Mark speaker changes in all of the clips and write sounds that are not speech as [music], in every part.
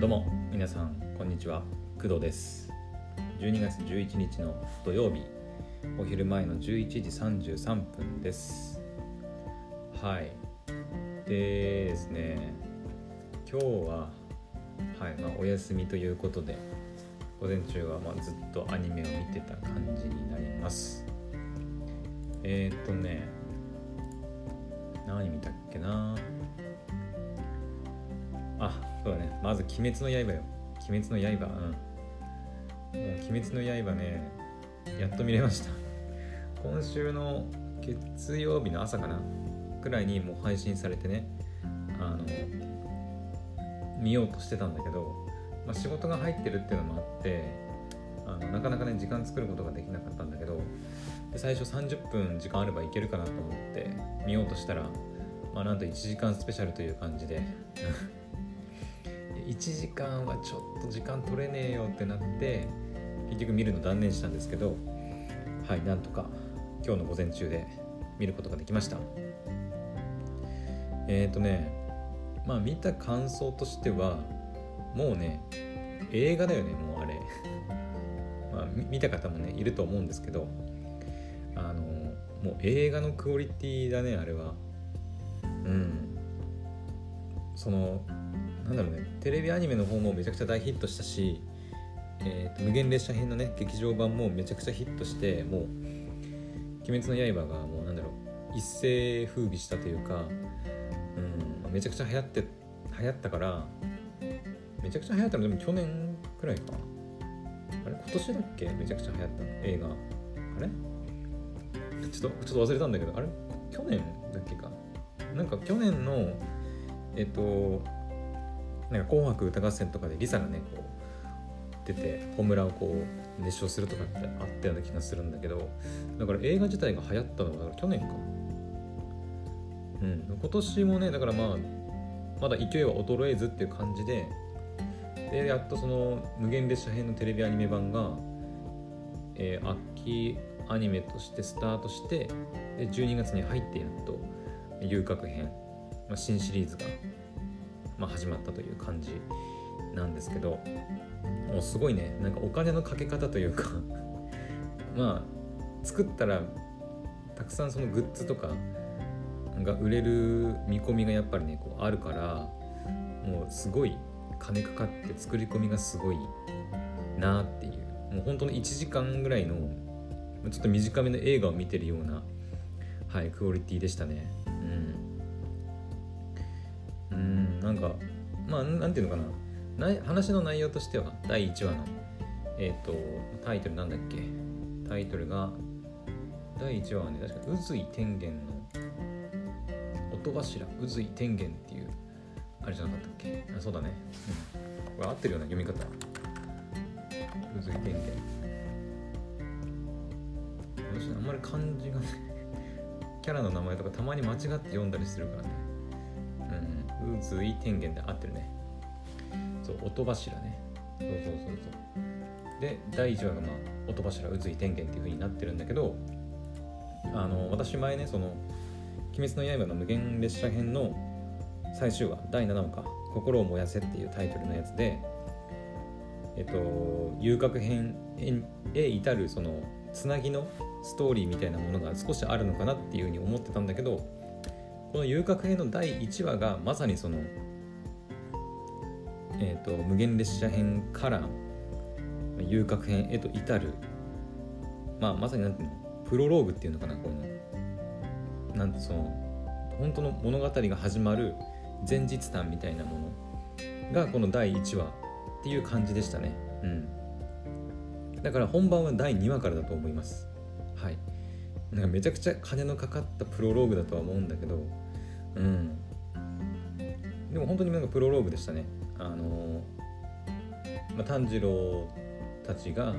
Speaker 1: どうも皆さんこんにちは。工藤です。12月11日の土曜日お昼前の11時33分です。はい。でですね今日ははいまあ、お休みということで午前中はまずっとアニメを見てた感じになります。えー、っとね何見たっけな。あそうだね。まず「鬼滅の刃」よ「鬼滅の刃」うん。もう「鬼滅の刃ね」やっと見れました。今週の月曜日の朝かな。くらいにもう配信されてねあの見ようとしてたんだけど、まあ、仕事が入ってるっていうのもあってあのなかなかね時間作ることができなかったんだけどで最初30分時間あればいけるかなと思って見ようとしたら、まあ、なんと1時間スペシャルという感じで [laughs] 1時間はちょっと時間取れねえよってなって結局見るの断念したんですけどはいなんとか今日の午前中で見ることができました。えっ、ー、とねまあ見た感想としてはもうね映画だよねもうあれ。[laughs] まあ見た方もねいると思うんですけどあのもう映画のクオリティだねあれは。うん。そのなんだろうね。テレビアニメの方もめちゃくちゃ大ヒットしたし、えーと、無限列車編のね劇場版もめちゃくちゃヒットしてもう「鬼滅の刃」がもうなんだろう一世風靡したというか、うん、めちゃくちゃ流行って流行ったからめちゃくちゃ流行ったのでも去年くらいか。あれ？今年だっけ？めちゃくちゃ流行ったの。映画。あれ？ちょっとちょっと忘れたんだけどあれ？去年だっけか？なんか去年のえっとなんか紅白歌合戦とかでリサがねこう出てホムラをこう熱唱するとかってあったような気がするんだけどだから映画自体が流行ったのは去年か。うん。今年もねだからまあまだ勢いは衰えずっていう感じででやっとその無限列車編のテレビアニメ版が、えー、秋アニメとしてスタートしてで12月に入ってやっと遊郭編、まあ、新シリーズがまあ、始まったという感じなんですけどもうすごいね。なんかお金のかけ方というか [laughs] まあ作ったらたくさんそのグッズとかが売れる見込みがやっぱりねこうあるからもうすごい金かかって作り込みがすごいなっていう。もう本当の1時間ぐらいのちょっと短めの映画を見てるようなはいクオリティでしたね。なんかまあなんていうのかな。な話の内容としては第1話のえっ、ー、とタイトルなんだっけ？タイトルが第1話はね確か渦井天元の音柱渦井天元っていうあれじゃなかったっけ？あそうだね、うん、これ合ってるような読み方。渦井天元。私あんまり漢字がねキャラの名前とかたまに間違って読んだりするからね。渦井天元で合ってるね。そう音柱ね。そうそうそうそう。で第1話がまあ音柱渦井天元っていう風になってるんだけどあの私前ねその「鬼滅の刃」の無限列車編の最終話第7話か「心を燃やせ」っていうタイトルのやつでえっと遊郭編へ至るそのつなぎのストーリーみたいなものが少しあるのかなっていうふうに思ってたんだけどこの遊郭編の第1話がまさにその、えーと、無限列車編から遊郭編へと至る、まあ、まさになんていうのプロローグっていうのかなこのなんてその本当の物語が始まる前日談みたいなものがこの第1話っていう感じでしたね。うん。だから本番は第2話からだと思います。はい。なんかめちゃくちゃ金のかかったプロローグだとは思うんだけどうん。でも本当になんかプロローグでしたね。あの、まあ、炭治郎たちが、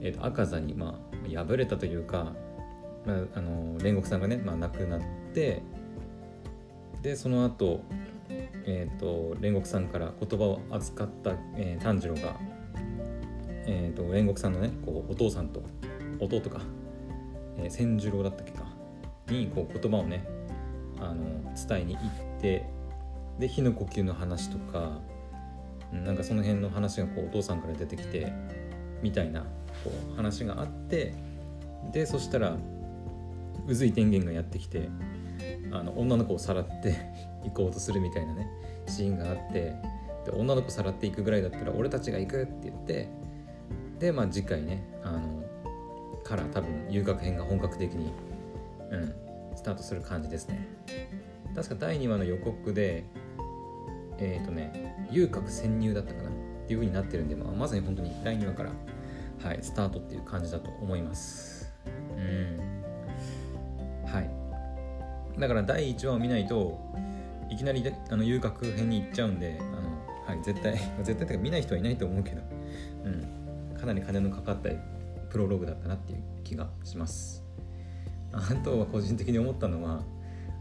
Speaker 1: えー、と赤座に、まあ、敗れたというか、まあ、あの煉獄さんがね、まあ、亡くなってでその後えーと、煉獄さんから言葉を預かった、えー、炭治郎が、えーと、煉獄さんのねこうお父さんと弟かえー、千十郎だったっけかにこう言葉をねあの伝えに行ってで火の呼吸の話とかなんかその辺の話がこうお父さんから出てきてみたいなこう話があってでそしたら宇髄天元がやってきてあの女の子をさらって [laughs] 行こうとするみたいなねシーンがあってで女の子さらっていくぐらいだったら俺たちが行くって言ってでまあ次回ねあのから多分遊郭編が本格的に、うん、スタートする感じですね。確か第2話の予告でえっ、ー、とね遊郭潜入だったかな？っていう風になってるんで、まあ、まさに本当に第2話から、はい、スタートっていう感じだと思います。うん。はい。だから第1話を見ないといきなりあの遊郭編に行っちゃうんであの、はい、絶対 [laughs] 絶対というか見ない人はいないと思うけど、うん、かなり金のかかったプロローグだったなっていう気がします。あ [laughs] とは個人的に思ったのは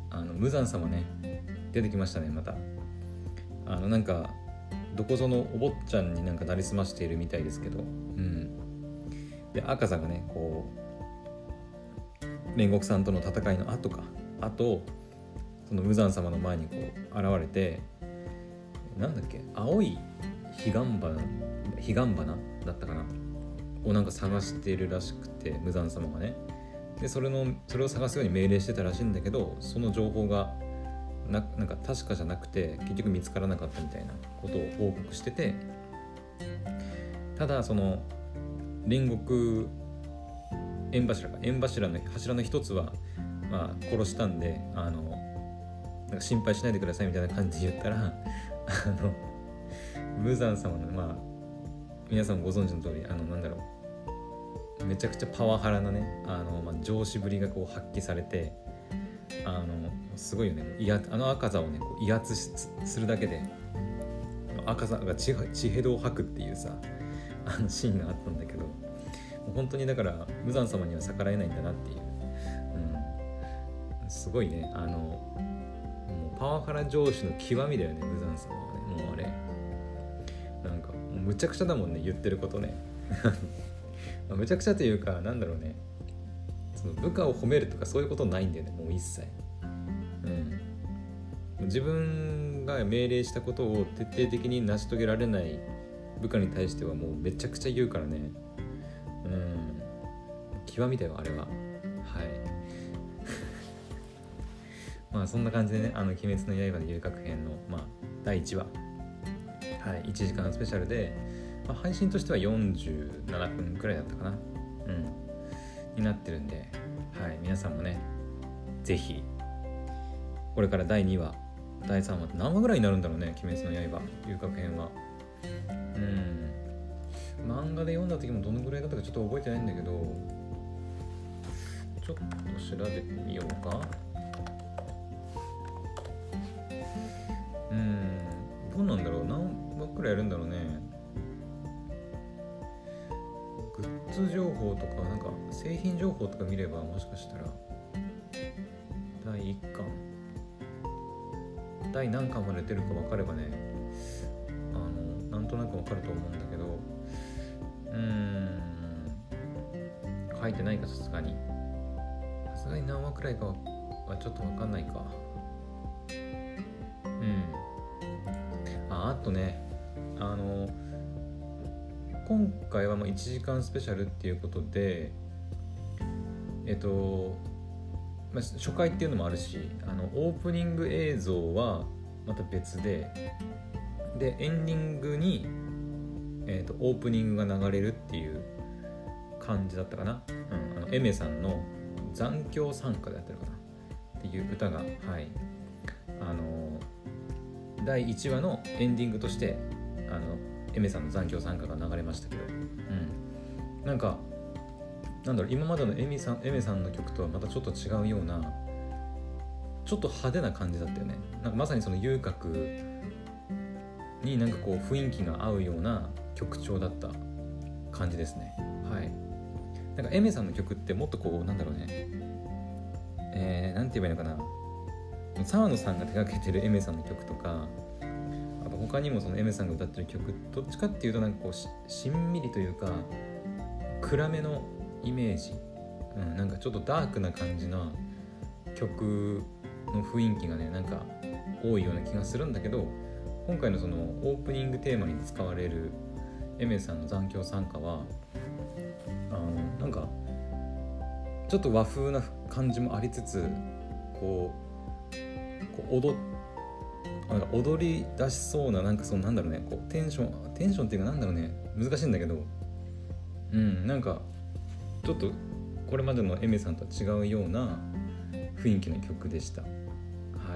Speaker 1: あの無惨様ね出てきましたねまた。あのなんかどこぞのお坊ちゃんになんかなりすましているみたいですけどうん。で赤座がねこう煉獄さんとの戦いの後か。あとその無惨様の前にこう現れてなんだっけ青い彼岸花彼岸花だったかなをなんか探しているらしくて無惨様がね。でそれのそれを探すように命令してたらしいんだけどその情報がななんか確かじゃなくて結局見つからなかったみたいなことを報告しててただその煉獄縁柱か縁柱の柱の一つは、まあ、殺したんであのなんか心配しないでくださいみたいな感じで言ったらあの無惨様のまあ皆さんご存知の通りあのなんだろうめちゃくちゃパワハラなねあの、まあ、上司ぶりがこう発揮されてあのすごいよね。いやあの赤座をねこう威圧するだけで赤座が血血ヘドを吐くっていうさあのシーンがあったんだけど本当にだから無惨様には逆らえないんだなっていう、うん、すごいね。あのもうパワハラ上司の極みだよね無惨様はね。もうあれ。なんかもうむちゃくちゃだもんね言ってることね。[laughs] むちゃくちゃというかなんだろうね。その部下を褒めるとかそういうことないんだよね。もう一切、うん、自分が命令したことを徹底的に成し遂げられない部下に対してはもうめちゃくちゃ言うからね。うん。極みだよあれは。はい。[laughs] まあそんな感じでね「あの鬼滅の刃」の遊郭編の、まあ、第1話。はい。1時間スペシャルで、まあ、配信としては47分くらいだったかな。うん。になってるんで、はい、皆さんもね是非これから第2話第3話って何話ぐらいになるんだろうね「鬼滅の刃」遊郭編は。うん。漫画で読んだ時もどのぐらいだったかちょっと覚えてないんだけどちょっと調べてみようか。うん。どうなんだろう。何話くらいやるんだろうね。ツ情報とかなんか製品情報とか見ればもしかしたら第1巻第何巻まで出るか分かればねあのなんとなく分かると思うんだけどうん書いてないかさすがに。さすがに何話くらいかはちょっと分かんないか。うん。ああとねあの今回はもう1時間スペシャルっていうことでえっと、まあ、初回っていうのもあるしあのオープニング映像はまた別ででエンディングに、えっと、オープニングが流れるっていう感じだったかな、うん、あのエメさんの「残響参加」でやってるかなっていう歌がはい。あの第1話のエンディングとしてあのエメさんの残響参加が流れましたけど、うん、なんかなんだろう今までのエミさんエメさんの曲とはまたちょっと違うようなちょっと派手な感じだったよね。なんかまさにその遊郭になんかこう雰囲気が合うような曲調だった感じですね。はい。なんかエメさんの曲ってもっとこうなんだろうね。えー、なんて言えばいいのかな。沢野さんが手がけてるエメさんの曲とか他にもその M さんが歌ってる曲どっちかっていうとなんかこうしんみりというか暗めのイメージ、うん、なんかちょっとダークな感じな曲の雰囲気がねなんか多いような気がするんだけど今回のそのオープニングテーマに使われるエメさんの残響参加はあのなんかちょっと和風な感じもありつつこうこう踊なんか踊り出しそうななんかそのなんだろうねこうテンションテンションっていうかなんだろうね難しいんだけどうんなんかちょっとこれまでのエメさんとは違うような雰囲気の曲でした。は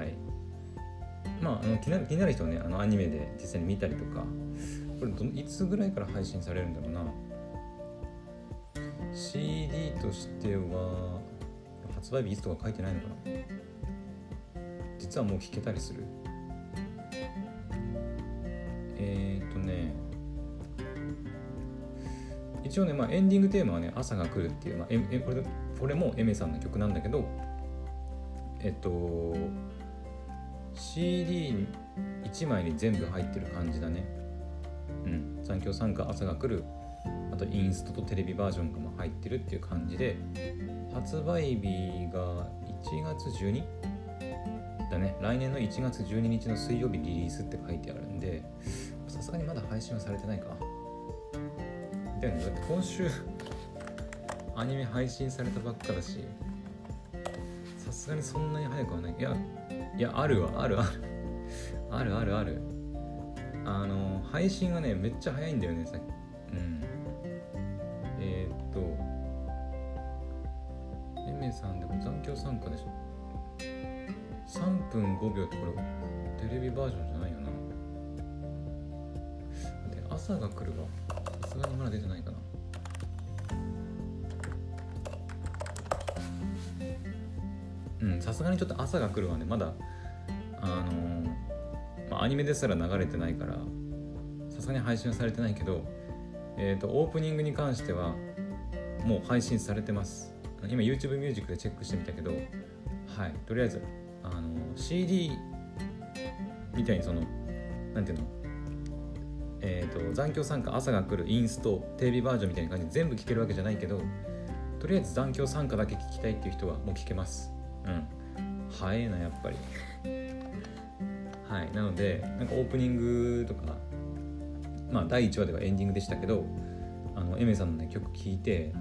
Speaker 1: い。まああの気になる気になる人はねあのアニメで実際に見たりとかこれどいつぐらいから配信されるんだろうな。CD としては発売日いつとか書いてないのかな。実はもう聴けたりする。えー、っとね一応ね、まあ、エンディングテーマはね「朝が来る」っていう、まあ、えこれこれもエメさんの曲なんだけどえっと CD1 枚に全部入ってる感じだね。うん。残響参加朝が来る。あとインストとテレビバージョンがも入ってるっていう感じで発売日が1月 12? だね。来年の1月12日の水曜日リリースって書いてあるんでさすがにまだ配信はされてないか。だよねだって今週アニメ配信されたばっかだしさすがにそんなに早くはない。いやいやあるわあるあるあるあるある。あの配信がねめっちゃ早いんだよねさうん。えー、っとエメさんでも残響参加でしょ。3分5秒ってこれテレビバージョンじゃ朝が来るわさすがにまだ出てないかな。うんさすがにちょっと朝が来るわね。まだあのーまあ、アニメですら流れてないからさすがに配信はされてないけどえっ、とオープニングに関してはもう配信されてます。今 YouTube ミュージックでチェックしてみたけどはい。とりあえずあの CD みたいにそのなんていうの？えーと、残響参加朝が来るインストテレビバージョンみたいな感じで全部聴けるわけじゃないけどとりあえず残響参加だけ聞きたいっていう人はもう聞けます。うん。早いなやっぱり。はい。なのでなんかオープニングとかまあ第1話ではエンディングでしたけどあのエメさんの、ね、曲聴いて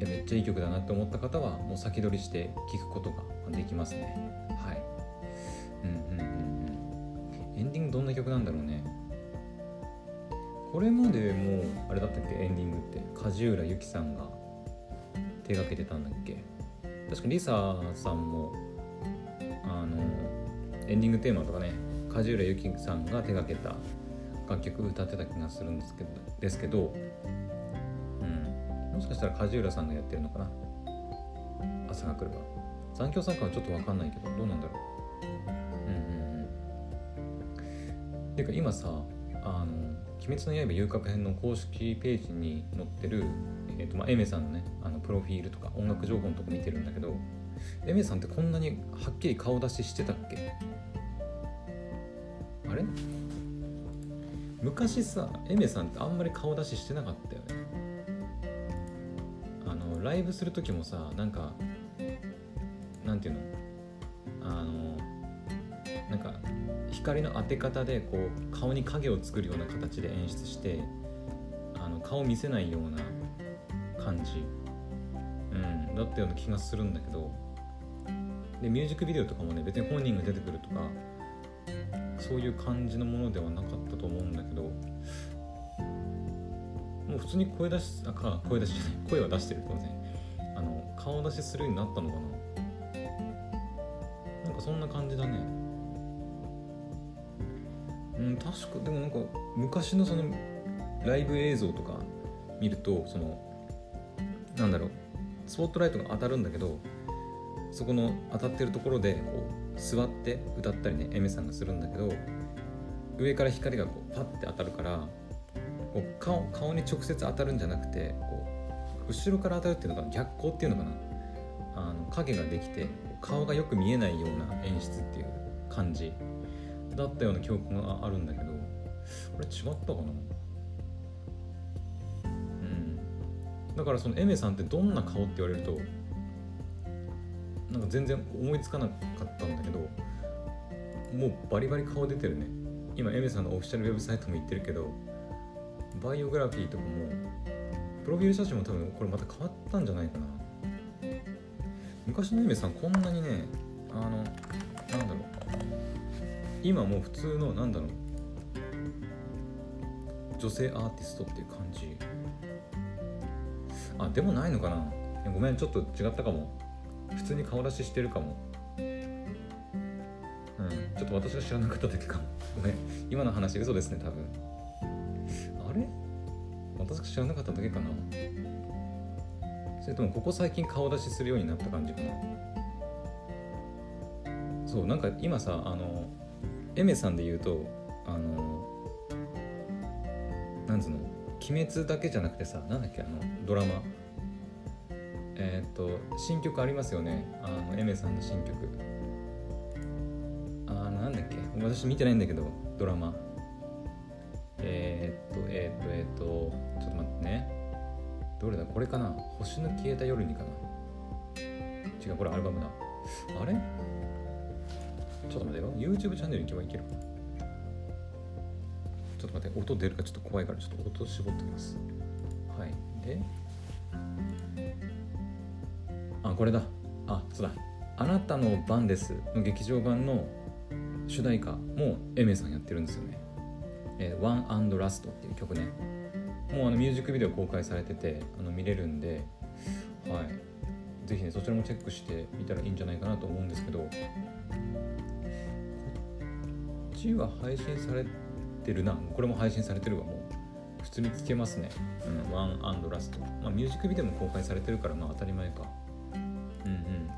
Speaker 1: いやめっちゃいい曲だなって思った方はもう先取りして聴くことができますね。はい。うんうんうんうん。エンディングどんな曲なんだろうね。これまでもうあれだったっけ？エンディングって。梶浦由記さんが手がけてたんだっけ？確かリサさんもあのエンディングテーマとかね梶浦由記さんが手がけた楽曲歌ってた気がするんですけどですけど、うん、もしかしたら梶浦さんがやってるのかな？朝が来るわ残響参加はちょっと分かんないけどどうなんだろう？うんうんうん。ていうか今さ「鬼滅の刃遊郭編」の公式ページに載ってる、えーとまあ、エメさんのねあのプロフィールとか音楽情報のとこ見てるんだけどエメさんってこんなにはっきり顔出ししてたっけ？あれ？昔さエメさんってあんまり顔出ししてなかったよね。あのライブする時もさなんかなんていうの？あの光の当て方でこう顔に影を作るような形で演出してあの顔見せないような感じ、うん、だったような気がするんだけど。でミュージックビデオとかもね別に本人が出てくるとかそういう感じのものではなかったと思うんだけど。もう普通に声出しあ声出しじゃない声は出してる当然。あの顔出しするようになったのかな。なんかそんな感じだね。うん確かでもなんか昔のそのライブ映像とか見るとそのなんだろうスポットライトが当たるんだけどそこの当たってるところでこう座って歌ったりねエメさんがするんだけど上から光がこうパッて当たるからこう顔顔に直接当たるんじゃなくてこう後ろから当たるっていうのが逆光っていうのかな。あの影ができて顔がよく見えないような演出っていう感じ。だったような記憶があるんだけどこれ違ったかな？うん。だからそのエメさんってどんな顔って言われるとなんか全然思いつかなかったんだけどもうバリバリ顔出てるね。今エメさんのオフィシャルウェブサイトも言ってるけどバイオグラフィーとかもプロフィール写真も多分これまた変わったんじゃないかな。昔のエメさんこんなにねあのなんだろう。今もう普通のなんだろう女性アーティストっていう感じ。あでもないのかな。ごめんちょっと違ったかも。普通に顔出ししてるかも。うんちょっと私が知らなかっただけかも。ごめん。今の話嘘ですね多分。あれ？私が知らなかっただけかな。それともここ最近顔出しするようになった感じかな。そうなんか今さあのエメさんで言うとあのなんつうの鬼滅だけじゃなくてさなんだっけあのドラマ。えっ、と新曲ありますよね。あのエメさんの新曲。あなんだっけ私見てないんだけどドラマ。えっ、とえっ、とえっ、とちょっと待ってね。どれだ？これかな？星の消えた夜にかな。違うこれアルバムだ。あれ？ちょっと待ってよ。YouTube チャンネル行けばいける。ちょっと待って音出るかちょっと怖いからちょっと音絞ってきます。はい。であこれだ。あそうだ「あなたの番です」の劇場版の主題歌もエメさんやってるんですよね「えー、One and Last」っていう曲ね。もうあのミュージックビデオ公開されててあの見れるんではい。ぜひねそちらもチェックしてみたらいいんじゃないかなと思うんですけど。は配信されてるな。これも配信されてるわ。もう普通に聴けますね。うんワンアンドラスト。まあミュージックビデオも公開されてるからまあ当たり前か。うん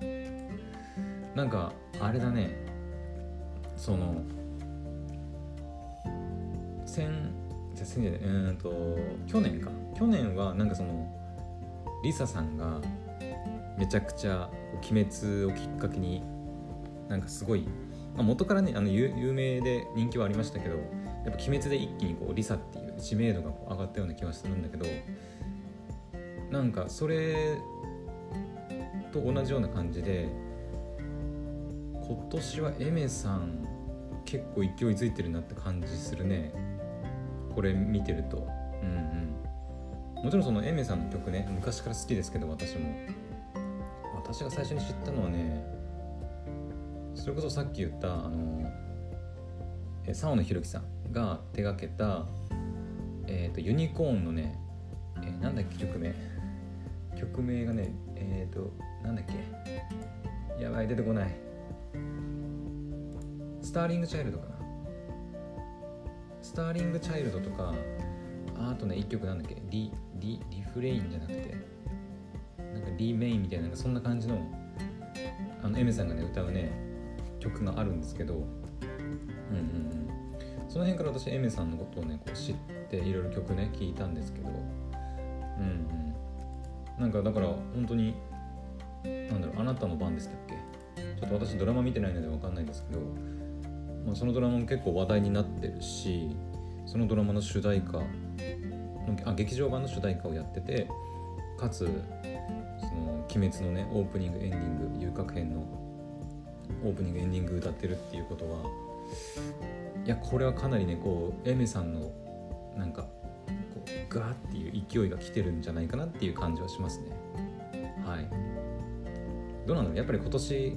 Speaker 1: うん。なんかあれだね。その先先じゃない。うんと去年か。去年はなんかそのリサさんがめちゃくちゃ「鬼滅」をきっかけになんかすごいまあ、元からねあの有名で人気はありましたけどやっぱ「鬼滅」で一気にこうリサっていう知名度がこう上がったような気はするんだけどなんかそれと同じような感じで今年はエメさん結構勢いづいてるなって感じするね。これ見てると。うんうん。もちろんそのエメさんの曲ね昔から好きですけど私も。私が最初に知ったのはねそれこそさっき言ったあの沢野弘樹さんが手がけた、えーと、ユニコーンのね、えー、なんだっけ曲名。曲名がねえっ、ー、となんだっけ。やばい出てこない。スターリングチャイルドかな。スターリングチャイルドとかあとね一曲なんだっけ。リリリフレインじゃなくてなんかリメインみたいなそんな感じのあのエメさんがね歌うね曲があるんですけど、うんうんうん、その辺から私エメさんのことをねこう知っていろいろ曲ね聴いたんですけど、うんうん、なんかだから本当になんだろうあなたの番でしたっけ？ちょっと私ドラマ見てないので分かんないんですけど、まあ、そのドラマも結構話題になってるしそのドラマの主題歌あ劇場版の主題歌をやっててかつその「鬼滅」のねオープニングエンディング遊郭編のオープニングエンディング歌ってるっていうことはいやこれはかなりねこうエメさんのなんかこうガーっていう勢いが来てるんじゃないかなっていう感じはしますね。はい。どうなのやっぱり今年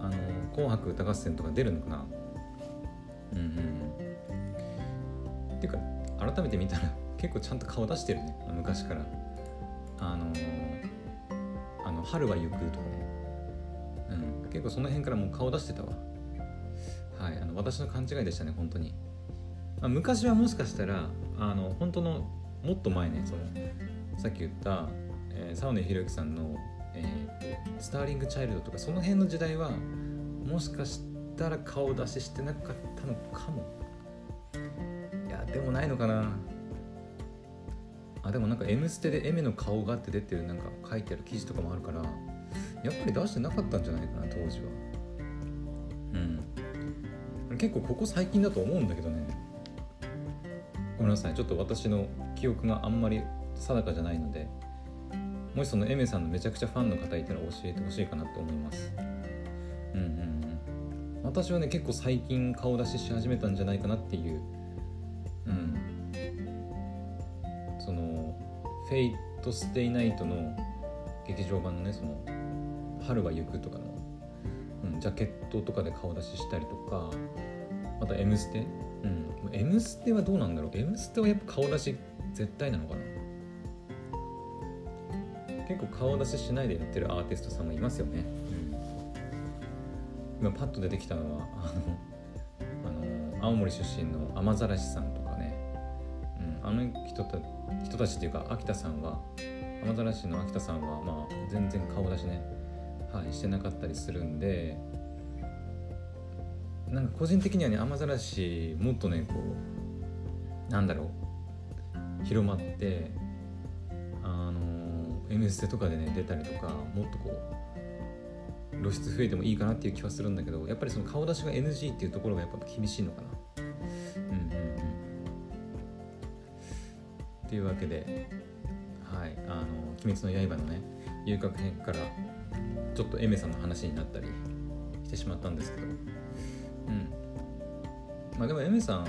Speaker 1: あの「紅白歌合戦」とか出るのかな。うんうんっていうか改めて見たら結構ちゃんと顔出してるね。昔から。あのあの春は行くとかね。結構その辺からもう顔出してたわ。はいあの私の勘違いでしたね本当に、まあ、昔はもしかしたらあの本当のもっと前ねそのさっき言った、えー、沢根宏之さんの、えー、スターリング・チャイルドとかその辺の時代はもしかしたら顔出ししてなかったのかも。いやでもないのかな。あでもなんか「M ステ」でエメの顔がって出てるなんか書いてある記事とかもあるからやっぱり出してなかったんじゃないかな当時は。うん。結構ここ最近だと思うんだけどね。ごめんなさい。ちょっと私の記憶があんまり定かじゃないので。もしその Aimer さんのめちゃくちゃファンの方いたら教えてほしいかなと思います。うんうんうん。あ私はね結構最近顔出しし始めたんじゃないかなっていう。うん。その「フェイト・ステイ・ナイト」の劇場版のねその「春はゆく」とかの、うん、ジャケットとかで顔出ししたりとかまた「M ステ」うん「M ステ」はどうなんだろう「M ステ」はやっぱ顔出し絶対なのかな？結構顔出ししないでやってるアーティストさんもいますよね、うん、今パッと出てきたのはあのあの青森出身の雨ざらしさんとかね、うん、あの人た人たちっていうか秋田さんは雨ざらしの秋田さんはまあ全然顔出しね、はい、してなかったりするんでなんか個人的にはね雨ざらしもっとねこうなんだろう広まってあの M ステとかでね出たりとかもっとこう露出増えてもいいかなっていう気はするんだけどやっぱりその顔出しが NG っていうところがやっぱ厳しいのかな。うんうんうん。っていうわけではいあの「鬼滅の刃」のね遊郭編からちょっとエメさんの話になったりしてしまったんですけど。うん。まあでもエメさん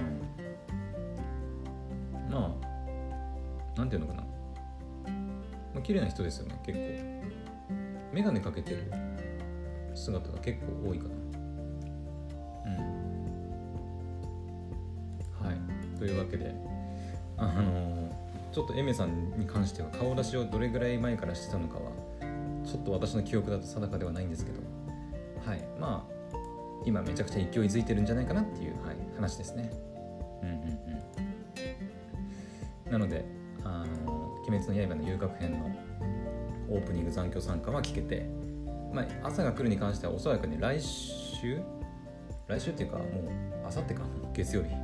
Speaker 1: まあなんていうのかな。まあ、綺麗な人ですよね結構。眼鏡かけてる姿が結構多いかな。うん。はい。というわけであの、ちょっとエメさんに関しては顔出しをどれぐらい前からしてたのかはちょっと私の記憶だと定かではないんですけど。はい。まあ今めちゃくちゃ勢いづいてるんじゃないかなっていう、はい、話ですね。うんうんうん。なのであの鬼滅の刃」の遊郭編のオープニング残響参加は聞けて、まあ、朝が来るに関してはおそらくね来週？来週っていうかもうあさってか。月曜日。うん。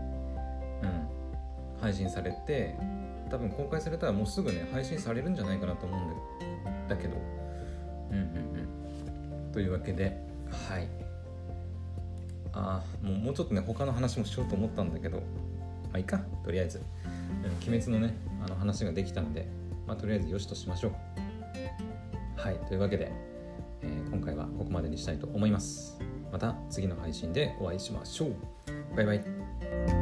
Speaker 1: 配信されて多分公開されたらもうすぐね配信されるんじゃないかなと思うんだけど。というわけではいあもうもうちょっとね他の話もしようと思ったんだけどまあいいかとりあえず、鬼滅のねあの話ができたので、まあ、とりあえずよしとしましょう。はい、というわけで、えー、今回はここまでにしたいと思います。また次の配信でお会いしましょう。バイバイ。